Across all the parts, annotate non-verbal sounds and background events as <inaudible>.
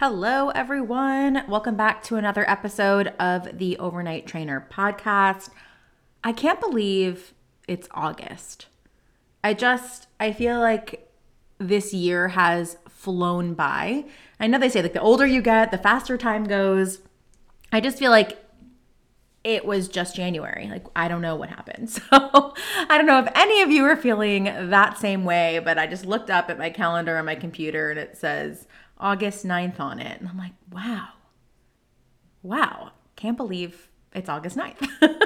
Hello, everyone. Welcome back to another episode of the Overnight Trainer podcast. I can't believe it's August. I just, I feel like this year has flown by. I know they say like the older you get, the faster time goes. I just feel like it was just January. Like, I don't know what happened. <laughs> So, I don't know if any of you are feeling that same way, but I just looked up at my calendar on my computer and it says August 9th on it. And I'm like, wow, wow, can't believe it's August 9th. <laughs>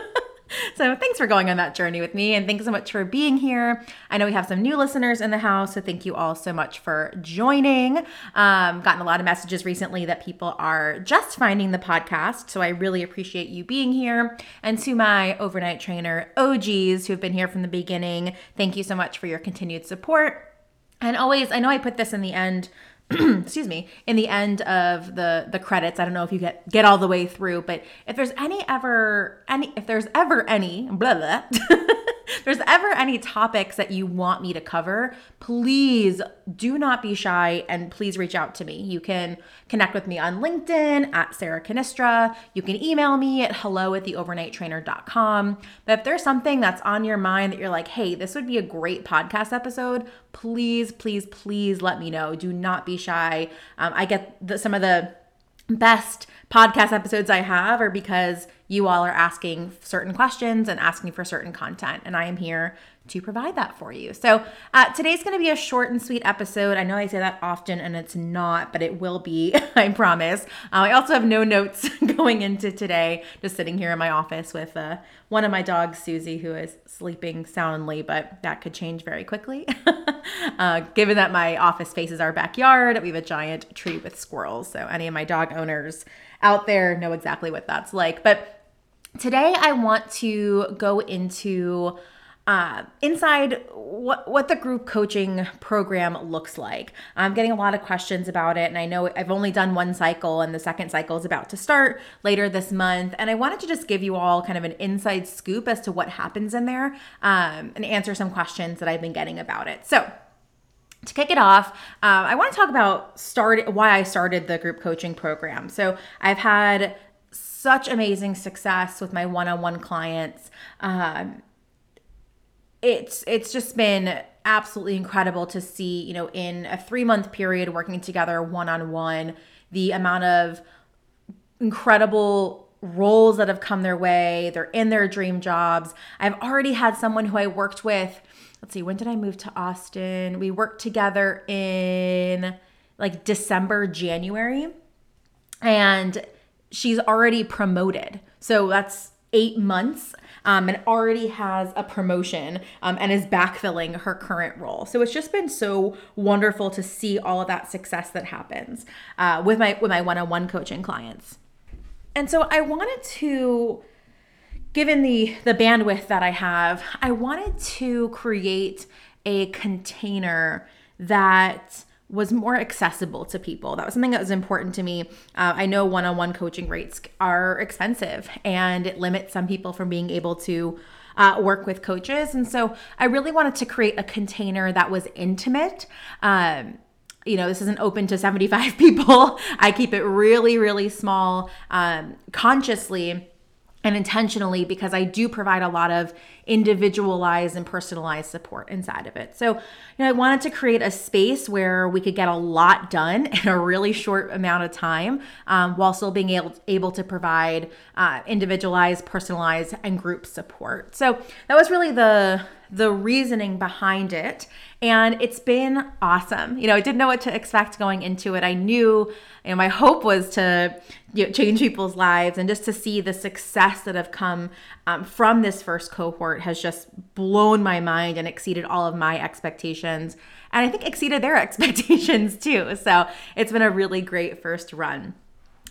so thanks for going on that journey with me and thanks so much for being here. I know we have some new listeners in the house so thank you all so much for joining. Um, gotten a lot of messages recently that people are just finding the podcast so i really appreciate you being here. And to my overnight trainer og's who have been here from the beginning thank you so much for your continued support. And always i know i put this in the end <clears throat> excuse me in the end of the the credits. I don't know if you get get all the way through but if there's any ever any if there's ever any blah blah <laughs> <laughs> there's ever any topics that you want me to cover, please do not be shy and please reach out to me. You can connect with me on LinkedIn at Sarah Cannistra. You can email me at hello at theovernighttrainer.com. But if there's something that's on your mind that you're like, hey, this would be a great podcast episode, please, please, please let me know. Do not be shy. Um, I get the, some of the best podcast episodes I have are because you all are asking certain questions and asking for certain content, and I am here to provide that for you. So, uh, today's going to be a short and sweet episode. I know I say that often and it's not, but it will be, <laughs> I promise. Uh, I also have no notes <laughs> going into today, just sitting here in my office with uh, one of my dogs, Susie, who is sleeping soundly, but that could change very quickly. <laughs> Uh, given that my office faces our backyard, we have a giant tree with squirrels. So, any of my dog owners out there know exactly what that's like. But today I want to go into uh, inside what what the group coaching program looks like. I'm getting a lot of questions about it, and I know I've only done one cycle, and the second cycle is about to start later this month. And I wanted to just give you all kind of an inside scoop as to what happens in there, um, and answer some questions that I've been getting about it. So to kick it off, um, I want to talk about start why I started the group coaching program. So I've had such amazing success with my one-on-one clients. Um, it's it's just been absolutely incredible to see, you know, in a three month period working together one-on-one, the amount of incredible roles that have come their way. They're in their dream jobs. I've already had someone who I worked with let's see, when did I move to Austin? We worked together in like December, January, and she's already promoted. So that's eight months um, and already has a promotion um, and is backfilling her current role. So it's just been so wonderful to see all of that success that happens uh, with my with my one-on-one coaching clients. And so I wanted to given the the bandwidth that I have, I wanted to create a container that was more accessible to people. That was something that was important to me. Uh, I know one on one coaching rates are expensive and it limits some people from being able to uh, work with coaches. And so I really wanted to create a container that was intimate. Um, you know, this isn't open to 75 <laughs> people. I keep it really, really small, um, consciously and intentionally because I do provide a lot of individualized and personalized support inside of it. So, you know, I wanted to create a space where we could get a lot done <laughs> in a really short amount of time um, while still being able, able to provide uh, individualized, personalized, and group support. So that was really the the reasoning behind it. And it's been awesome. You know, I didn't know what to expect going into it. I knew, you know, my hope was to you know, change people's lives and just to see the success that have come um, from this first cohort has just blown my mind and exceeded all of my expectations. And I think exceeded their <laughs> expectations too. So it's been a really great first run.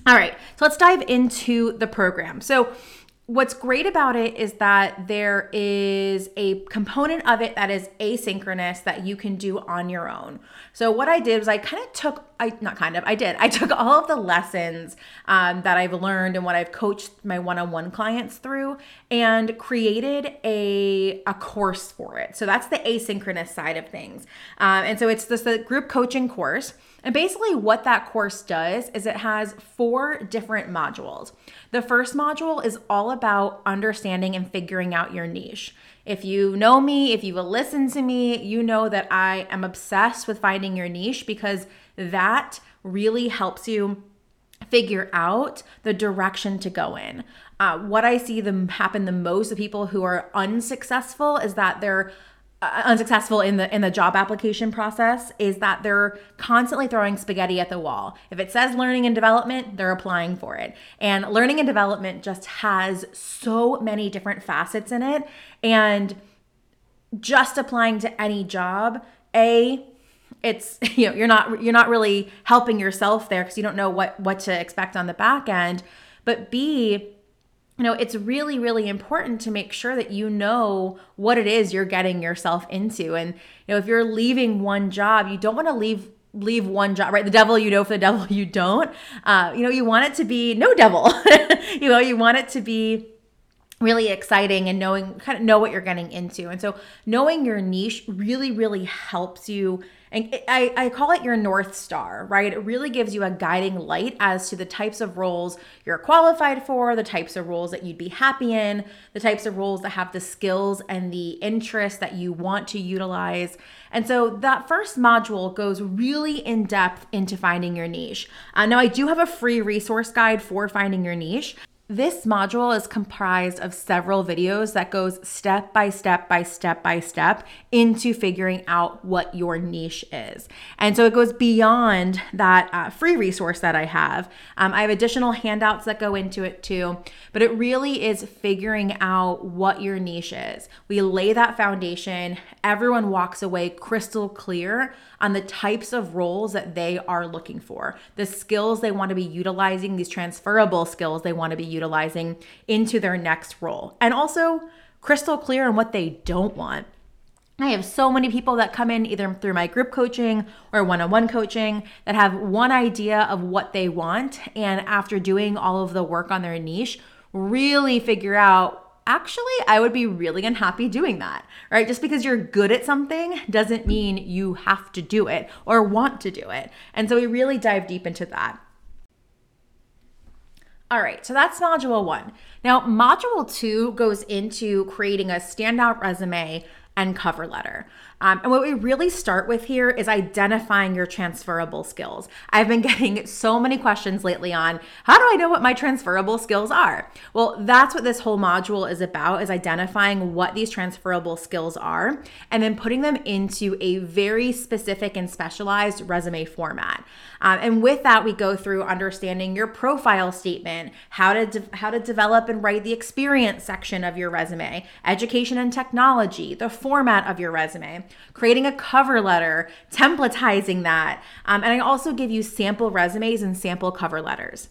All right, so let's dive into the program. So, what's great about it is that there is a component of it that is asynchronous that you can do on your own. So what I did was I kind of took I not kind of I did I <laughs> took all of the lessons um, that I've learned and what I've coached my one-on-one clients through and created a a course for it. So that's the asynchronous side of things. Um, and so it's this the group coaching course. And basically, what that course does is it has four different modules. The first module is all about understanding and figuring out your niche. If you know me, if you've listened to me, you know that I am obsessed with finding your niche because that really helps you figure out the direction to go in. Uh, what I see them happen the most of people who are unsuccessful is that they're Uh, unsuccessful in the in the job application process is that they're constantly throwing spaghetti at the wall. If it says learning and development, they're applying for it. And learning and development just has so many different facets in it and just applying to any job, a it's <laughs> you know you're not you're not really helping yourself there because you don't know what what to expect on the back end, but b you know, it's really, really important to make sure that you know what it is you're getting yourself into. And, you know, if you're leaving one job, you don't want to leave leave one job right? The devil you know for the devil you don't. Uh, you know you want it to be no devil. <laughs> You know you want it to be really exciting and knowing kind of know what you're getting into. And so knowing your niche really really helps you and I, I call it your North Star, right? It really gives you a guiding light as to the types of roles you're qualified for, the types of roles that you'd be happy in, the types of roles that have the skills and the interests that you want to utilize. And so that first module goes really in depth into finding your niche. Uh, now, I do have a free resource guide for finding your niche. This module is comprised of several videos that goes step by step by step by step into figuring out what your niche is. And so it goes beyond that uh, free resource that I have. Um, I have additional handouts that go into it too, but it really is figuring out what your niche is. We lay that foundation, everyone walks away crystal clear on the types of roles that they are looking for, the skills they want to be utilizing, these transferable skills they want to be utilizing into their next role, and also crystal clear on what they don't want. I have so many people that come in either through my group coaching or one on one coaching that have one idea of what they want. And after doing all of the work on their niche, really figure out actually, I would be really unhappy doing that, right? Just because you're good at something doesn't mean you have to do it or want to do it. And so we really dive deep into that. All right, so that's module one. Now, module two goes into creating a standout resume and cover letter. Um, and what we really start with here is identifying your transferable skills. I've been <laughs> getting so many questions lately on how do I know what my transferable skills are? Well, that's what this whole module is about is identifying what these transferable skills are and then putting them into a very specific and specialized resume format. Um, and with that, we go through understanding your profile statement, how to de- how to develop and write the experience section of your resume, education and technology, the format of your resume, creating a cover letter, templatizing that. Um, and I also give you sample resumes and sample cover letters.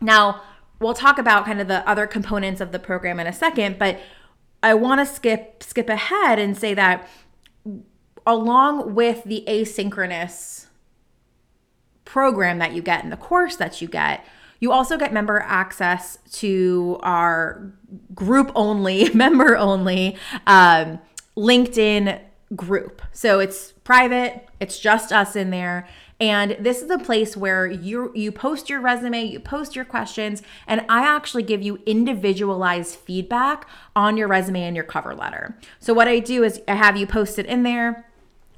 Now, we'll talk about kind of the other components of the program in a second, but I want to skip skip ahead and say that along with the asynchronous program that you get in the course that you get, You also get member access to our group only, <laughs> member only um, LinkedIn group. So it's private, it's just us in there. And this is a place where you you post your resume, you post your questions, and I actually give you individualized feedback on your resume and your cover letter. So what I do is I have you post it in there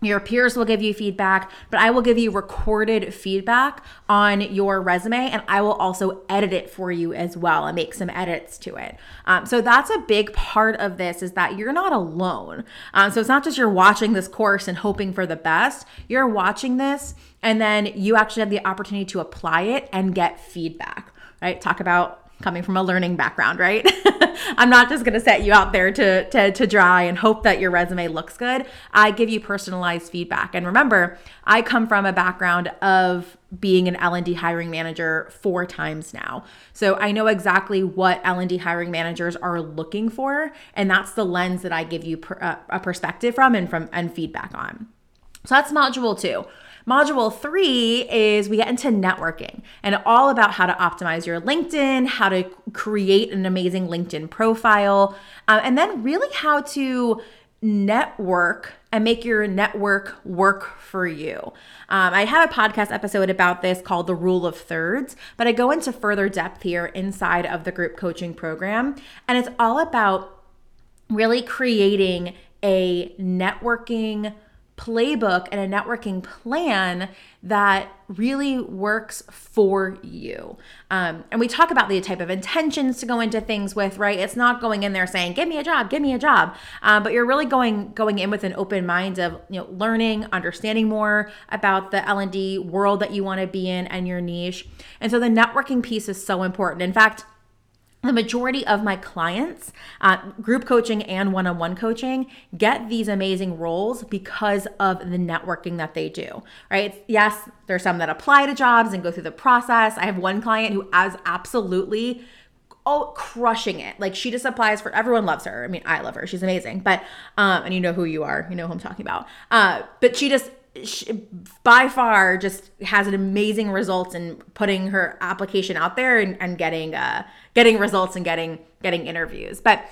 your peers will give you feedback, but I will give you recorded feedback on your resume and I will also edit it for you as well and make some edits to it. Um, so that's a big part of this is that you're not alone. Um, so it's not just you're watching this course and hoping for the best, you're watching this and then you actually have the opportunity to apply it and get feedback, right? Talk about coming from a learning background, right? <laughs> I'm not just going to set you out there to, to, to dry and hope that your resume looks good. I give you personalized feedback. And remember, I come from a background of being an L&D hiring manager four times now. So I know exactly what L&D hiring managers are looking for, and that's the lens that I give you per, uh, a perspective from and from and feedback on. So that's module 2. Module three is we get into networking and all about how to optimize your LinkedIn, how to create an amazing LinkedIn profile, uh, and then really how to network and make your network work for you. Um, I have a podcast episode about this called The Rule of Thirds, but I go into further depth here inside of the group coaching program. And it's all about really creating a networking playbook and a networking plan that really works for you. Um, and we talk about the type of intentions to go into things with, right? It's not going in there saying, "Give me a job, give me a job," uh, but you're really going going in with an open mind of you know learning, understanding more about the L and D world that you want to be in and your niche. And so the networking piece is so important. In fact the majority of my clients, uh, group coaching and one on one coaching, get these amazing roles because of the networking that they do, right? Yes, there's some that apply to jobs and go through the process. I have one client who is absolutely oh crushing it. Like she just applies for everyone loves her. I mean i love her. She's amazing. But um and you know who you are. You know who i'm talking about. Uh but she just she, by far just has an amazing results in putting her application out there and, and getting uh, getting results and getting getting interviews. But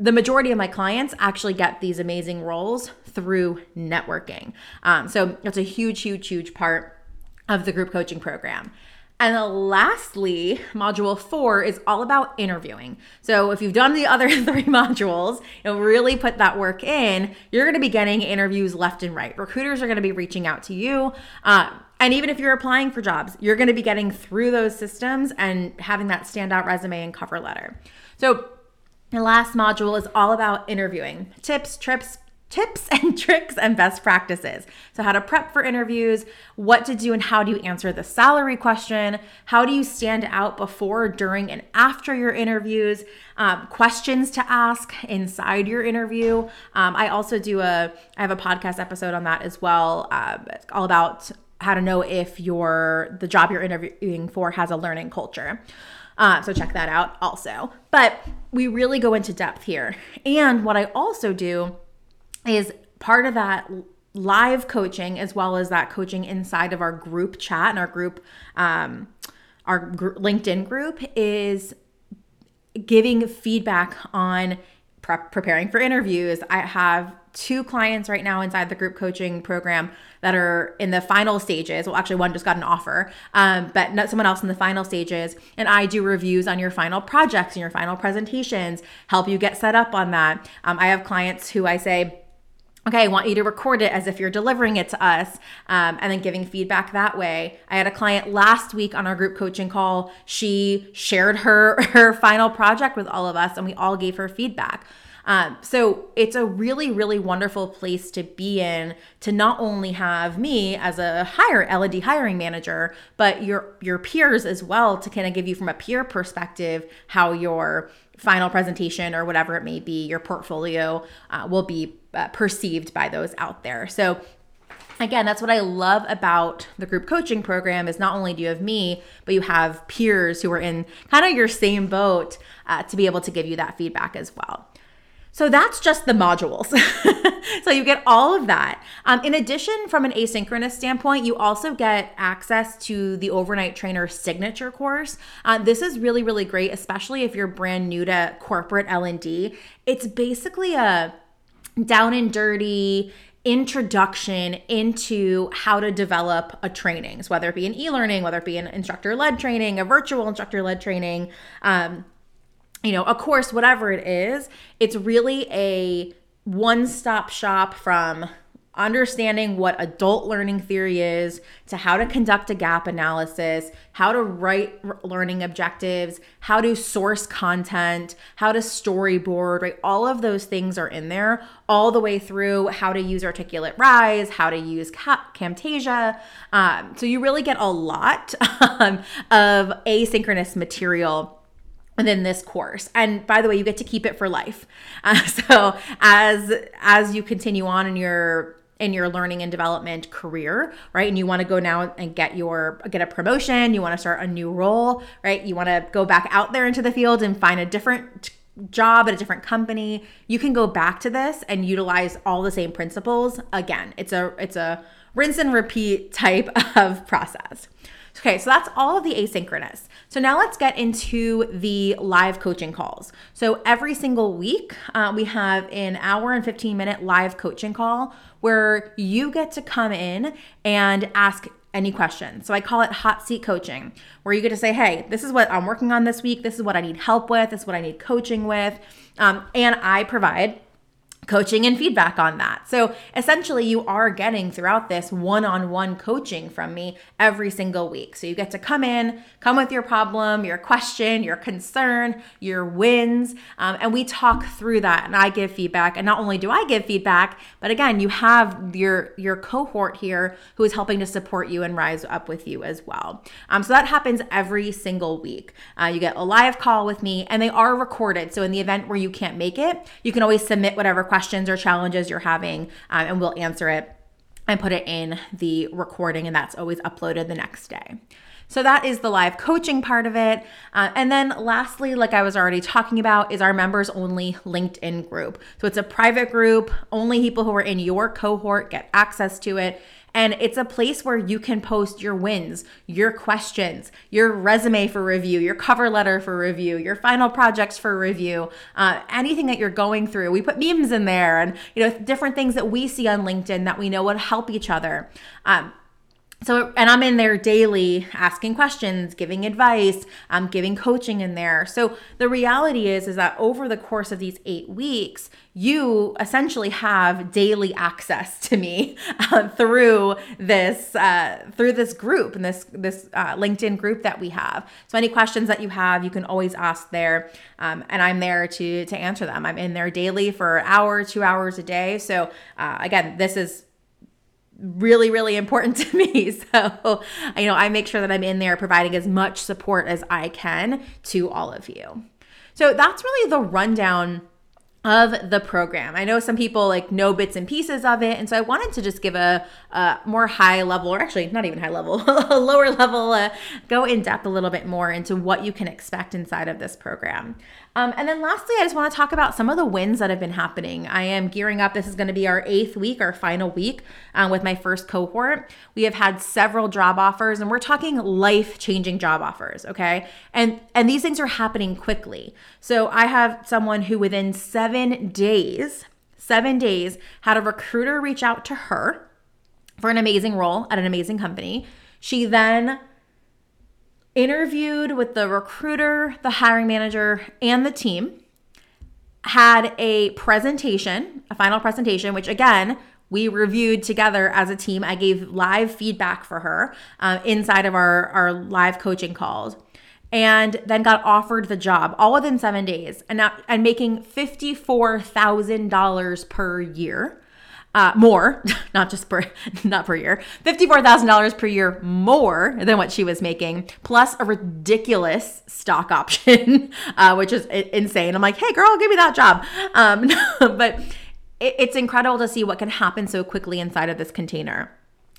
the majority of my clients actually get these amazing roles through networking. Um, so it's a huge, huge, huge part of the group coaching program. And then lastly, module four is all about interviewing. So if you've done the other <laughs> three modules and really put that work in, you're going to be getting interviews left and right. Recruiters are going to be reaching out to you. Uh, and even if you're applying for jobs, you're going to be getting through those systems and having that standout resume and cover letter. So the last module is all about interviewing tips, trips, tips and <laughs> tricks and best practices. So, how to prep for interviews, what to do, and how do you answer the salary question? How do you stand out before, during, and after your interviews? Um, questions to ask inside your interview. Um, I also do a, I have a podcast episode on that as well. Uh, it's all about how to know if your the job you're interviewing for has a learning culture. Uh, so check that out also. But we really go into depth here. And what I also do is part of that live coaching as well as that coaching inside of our group chat and our group um, our gr- linkedin group is giving feedback on prep, preparing for interviews i have two clients right now inside the group coaching program that are in the final stages. Well, actually, one just got an offer, um, but not someone else in the final stages. And I do reviews on your final projects and your final presentations, help you get set up on that. Um, I have clients who I say, okay, I want you to record it as if you're delivering it to us um, and then giving feedback that way. I had a client last week on our group coaching call. She shared her, <laughs> her final project with all of us and we all gave her feedback. Um, so it's a really, really wonderful place to be in to not only have me as a hire L&D hiring manager, but your your peers as well to kind of give you from a peer perspective how your final presentation or whatever it may be, your portfolio uh, will be uh, perceived by those out there. So again that's what i love about the group coaching program is not only do you have me but you have peers who are in kind of your same boat uh, to be able to give you that feedback as well So that's just the modules. <laughs> so you get all of that. Um, in addition, from an asynchronous standpoint, you also get access to the overnight trainer signature course. Uh, this is really, really great, especially if you're brand new to corporate L&D. It's basically a down and dirty introduction into how to develop a training, so whether it be an e-learning, whether it be an instructor-led training, a virtual instructor-led training, um, you know, a course, whatever it is, it's really a one stop shop from understanding what adult learning theory is to how to conduct a gap analysis, how to write learning objectives, how to source content, how to storyboard, right? All of those things are in there, all the way through how to use Articulate Rise, how to use Camtasia. Um, so you really get a lot <laughs> um, of asynchronous material within this course and by the way you get to keep it for life uh, <laughs> so as as you continue on in your in your learning and development career right? And you want to go now and get your get a promotion you want to start a new role right? You want to go back out there into the field and find a different job at a different company. You can go back to this and utilize all the same principles again. It's a it's a rinse and repeat type <laughs> of process Okay, so that's all of the asynchronous. So now let's get into the live coaching calls. So every single week, uh, we have an hour and 15 minute live coaching call where you get to come in and ask any questions. So I call it hot seat coaching, where you get to say, hey, this is what I'm working on this week. This is what I need help with. This is what I need coaching with. Um, and I provide coaching and feedback on that. So essentially, you are getting throughout this one on one coaching from me every single week. So you get to come in, come with your problem, your question, your concern, your wins, um, and we talk through that. And I give feedback. And not only do I give feedback, but again, you have your your cohort here who is helping to support you and rise up with you as well. Um, so that happens every single week. Uh, you get a live call with me, and they are recorded. So in the event where you can't make it, you can always submit whatever questions or challenges you're having, um, and we'll answer it and put it in the recording, and that's always uploaded the next day. So that is the live coaching part of it. Uh, and then lastly, like I was already talking about, is our members only LinkedIn group. So it's a private group, only people who are in your cohort get access to it. And it's a place where you can post your wins, your questions, your resume for review, your cover letter for review, your final projects for review, uh, anything that you're going through. We put memes in there and you know different things that we see on LinkedIn that we know would help each other. Um, so and i'm in there daily asking questions giving advice i'm um, giving coaching in there. So the reality is is that over the course of these eight weeks you essentially have daily access <laughs> to me uh, through this uh, through this group and this this uh, linkedin group that we have. So any questions that you have you can always ask there um, and i'm there to to answer them. I'm in there daily for an hour two hours a day. So uh, again this is really really important <laughs> to me so you know i make sure that i'm in there providing as much support as i can to all of you so that's really the rundown of the program. I know some people like know bits and pieces of it, and so I wanted to just give a, a more high level, or actually not even high level, <laughs> a lower level, uh, go in depth a little bit more into what you can expect inside of this program. Um, and then lastly, I just want to talk about some of the wins that have been happening. I am gearing up. This is going to be our eighth week, our final week um, with my first cohort. We have had several job offers, and we're talking life-changing job offers. Okay, and and these things are happening quickly. So I have someone who within seven days, seven days, had a recruiter reach out to her for an amazing role at an amazing company. She then interviewed with the recruiter, the hiring manager, and the team, had a presentation, a final presentation, which again, we reviewed together as a team. I gave live feedback for her uh, inside of our, our live coaching calls and then got offered the job all within seven days and, now, and making $54,000 per year uh, more, <laughs> not just per, <laughs> not per year, $54,000 per year more than what she was making, plus a ridiculous stock <laughs> option, uh, which is insane. I'm like, hey, girl, give me that job. Um, but it, it's incredible to see what can happen so quickly inside of this container.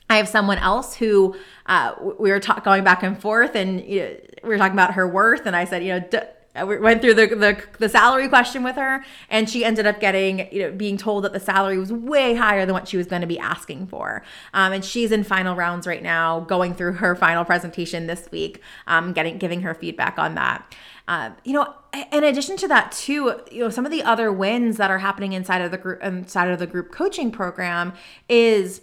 I have someone else who uh, we were ta- going back and forth, and you know, we were talking about her worth, and I said, you know, we went through the, the the salary question with her and she ended up getting you know being told that the salary was way higher than what she was going to be asking for. Um, and she's in final rounds right now going through her final presentation this week um, getting giving her feedback on that. Uh, you know in addition to that too you know some of the other wins that are happening inside of the group inside of the group coaching program is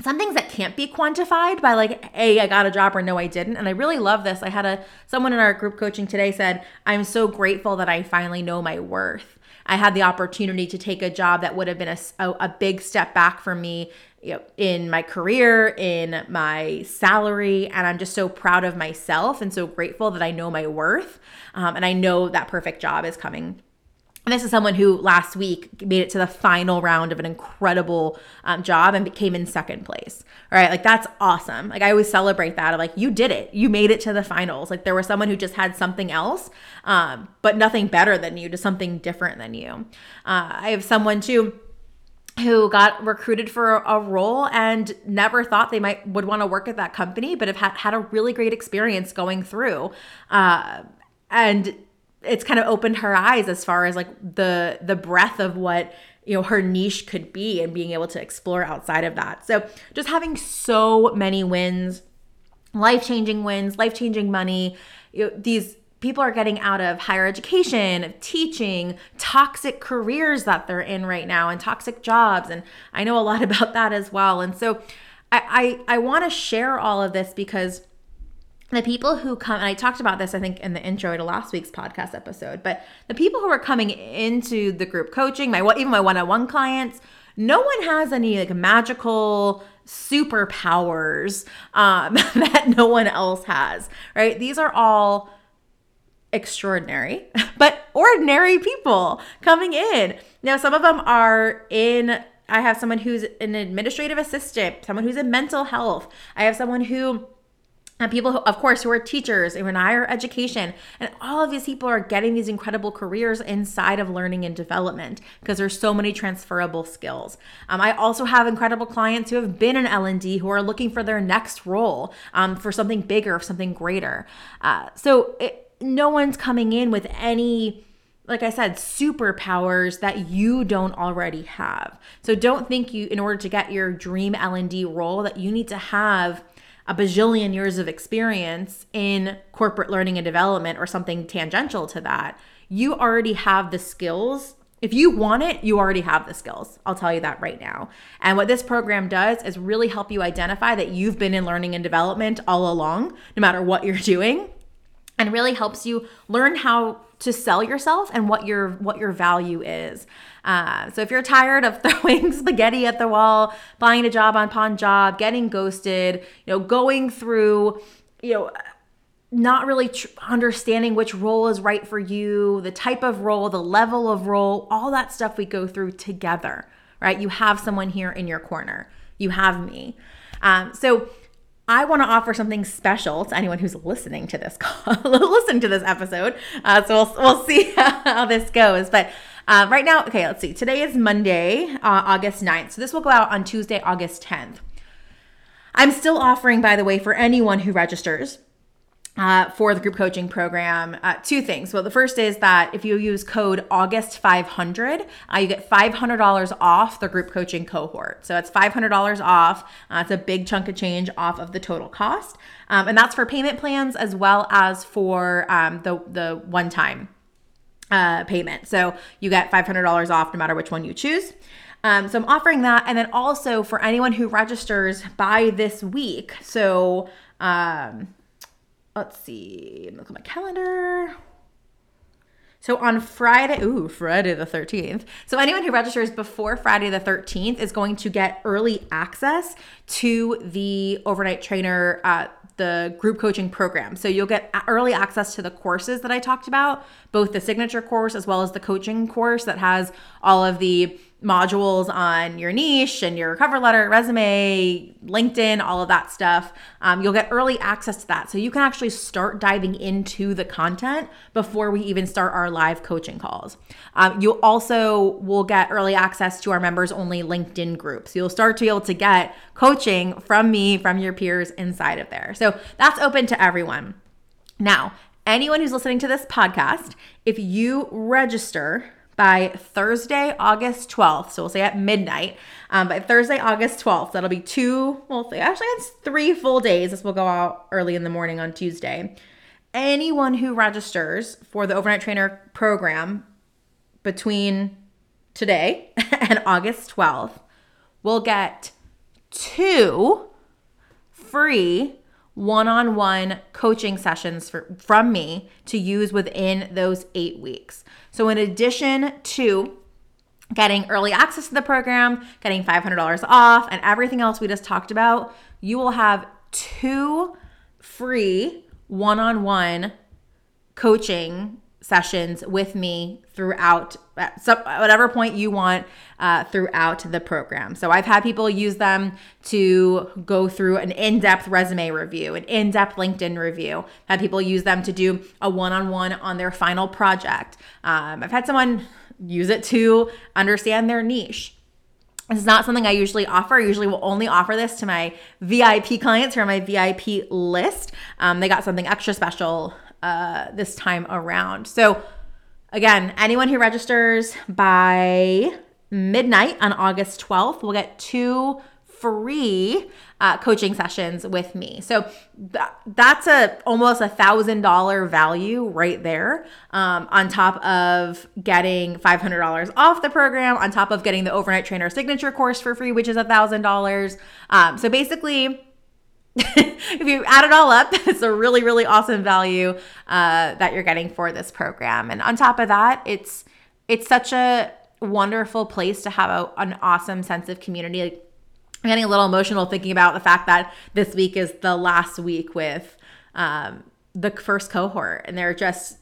some things that can't be quantified by like hey i got a job or no i didn't. And i really love this. I had a someone in our group coaching today said i'm so grateful that i finally know my worth. I had the opportunity to take a job that would have been a, a, a big step back for me you know, in my career in my salary and i'm just so proud of myself and so grateful that i know my worth um, and i know that perfect job is coming and this is someone who last week made it to the final round of an incredible um, job and came in second place. All right. Like that's awesome. Like I always celebrate that. I'm like, you did it. You made it to the finals. Like there was someone who just had something else, um, but nothing better than you, just something different than you. Uh, I have someone too who got recruited for a role and never thought they might would want to work at that company, but have had, had a really great experience going through. Uh, and it's kind of opened her eyes as far as like the the breadth of what you know her niche could be and being able to explore outside of that. So just having so many wins life-changing wins life-changing money you know, these people are getting out of higher education teaching toxic careers that they're in right now and toxic jobs and i know a lot <laughs> about that as well. And so i i, I want to share all of this because the people who come and i talked about this i think in the intro to last week's podcast episode but the people who are coming into the group coaching my even my one-on-one clients no one has any like magical superpowers um, <laughs> that no one else has right? These are all extraordinary <laughs> but ordinary people coming in. Now some of them are in i have someone who's an administrative assistant someone who's in mental health. I have someone who and people, who, of course, who are teachers and in higher education. And all of these people are getting these incredible careers inside of learning and development because there's so many transferable skills. Um, I also have incredible clients who have been in L&D who are looking for their next role um, for something bigger, something greater. Uh, so it, no one's coming in with any like I said, superpowers that you don't already have. So don't think you in order to get your dream L&D role that you need to have a bajillion years of experience in corporate learning and development or something tangential to that, you already have the skills. If you want it, you already have the skills. I'll tell you that right now. And what this program does is really help you identify that you've been in learning and development all along, no matter what you're doing, and really helps you learn how to sell yourself and what your what your value is. Uh, so if you're tired of <laughs> throwing spaghetti at the wall, buying a job upon job, getting ghosted, you know, going through, you know, not really tr- understanding which role is right for you, the type of role, the level of role, all that stuff we go through together, right? You have someone here in your corner. You have me. Um, so I want to offer something special to anyone who's listening to this <laughs> call, <laughs> listen to this episode. Uh, so we'll, we'll see how this goes. But uh, right now, okay, let's see. Today is Monday, uh, August 9th. So this will go out on Tuesday, August 10th. I'm still offering, by the way, for anyone who registers. Uh, for the group coaching program, uh, two things. Well, the first is that if you use code August500, uh, you get $500 off the group coaching cohort. So it's $500 off. Uh, it's a big chunk of change off of the total cost. Um, and that's for payment plans as well as for um, the, the one time uh, payment. So you get $500 off no matter which one you choose. Um, so I'm offering that. And then also for anyone who registers by this week. So um, let's see, look at my calendar. So on Friday, ooh, Friday the 13th. So anyone who registers before Friday the 13th is going to get early access to the overnight trainer uh, the group coaching program. So you'll get early access to the courses that I talked about, both the signature course as well as the coaching course that has all of the modules on your niche and your cover letter, resume, LinkedIn, all of that stuff. Um, you'll get early access to that. So you can actually start diving into the content before we even start our live coaching calls. Um, you also will get early access to our members only LinkedIn group. So you'll start to be able to get coaching from me, from your peers inside of there. So that's open to everyone. Now, anyone who's listening to this podcast, if you register by Thursday, August 12th, so we'll say at midnight, um, by Thursday, August 12th, that'll be two, well, actually, it's three full days. This will go out early in the morning on Tuesday. Anyone who registers for the Overnight Trainer program between today <laughs> and August 12th will get two free one-on-one coaching sessions for, from me to use within those eight weeks. So in addition to getting early access to the program, getting $500 off, and everything else we just talked about, you will have two free one-on-one coaching sessions with me throughout whatever point you want uh, throughout the program. So I've had people use them to go through an in-depth resume review, an in-depth LinkedIn review. I've had people use them to do a one-on-one on their final project. Um, I've had someone use it to understand their niche. This is not something I usually offer. I usually will only offer this to my VIP clients are my VIP list. Um, they got something extra special uh, this time around. So, again, anyone who registers by midnight on August 12th will get two free uh, coaching sessions with me. So th- that's a almost a thousand dollar value right there. Um, on top of getting five hundred dollars off the program, on top of getting the overnight trainer signature course for free, which is a thousand dollars. Um, so basically <laughs> if you add it all up, <laughs> it's a really, really awesome value uh, that you're getting for this program. And on top of that, it's it's such a wonderful place to have a, an awesome sense of community. Like, I'm getting a little emotional thinking about the fact that this week is the last week with um, the first cohort, and they're just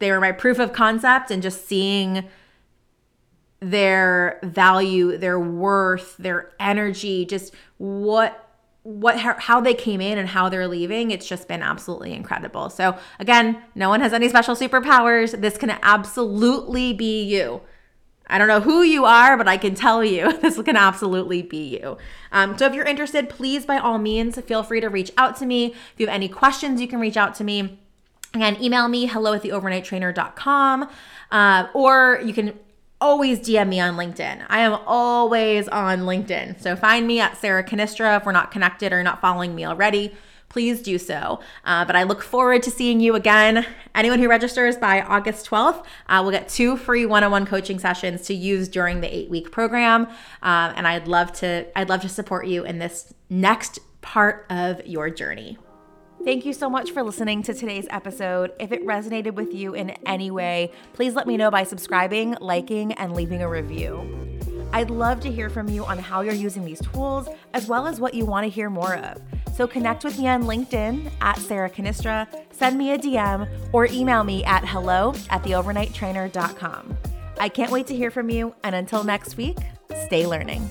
they were my proof of concept, and just seeing their value, their worth, their energy, just what what how they came in and how they're leaving it's just been absolutely incredible so again no one has any special superpowers this can absolutely be you I don't know who you are, but I can tell you <laughs> this can absolutely be you. Um, so if you're interested, please by all means feel free to reach out to me. If you have any questions, you can reach out to me. Again, email me hello at theovernighttrainer.com uh, or you can always DM me on LinkedIn. I am always on LinkedIn. So find me at Sarah Cannistra if we're not connected or not following me already. Please do so. Uh, but I look forward to seeing you again. Anyone who registers by August 12th uh, will get two free one-on-one coaching sessions to use during the eight-week program. Uh, and I'd love to I'd love to support you in this next part of your journey. Thank you so much for listening to today's episode. If it resonated with you in any way, please let me know by subscribing, liking, and leaving a review. I'd love to hear from you on how you're using these tools, as well as what you want to hear more of. So connect with me on LinkedIn at Sarah Cannistra, send me a DM, or email me at hello at theovernighttrainer.com. I can't wait to hear from you, and until next week, stay learning.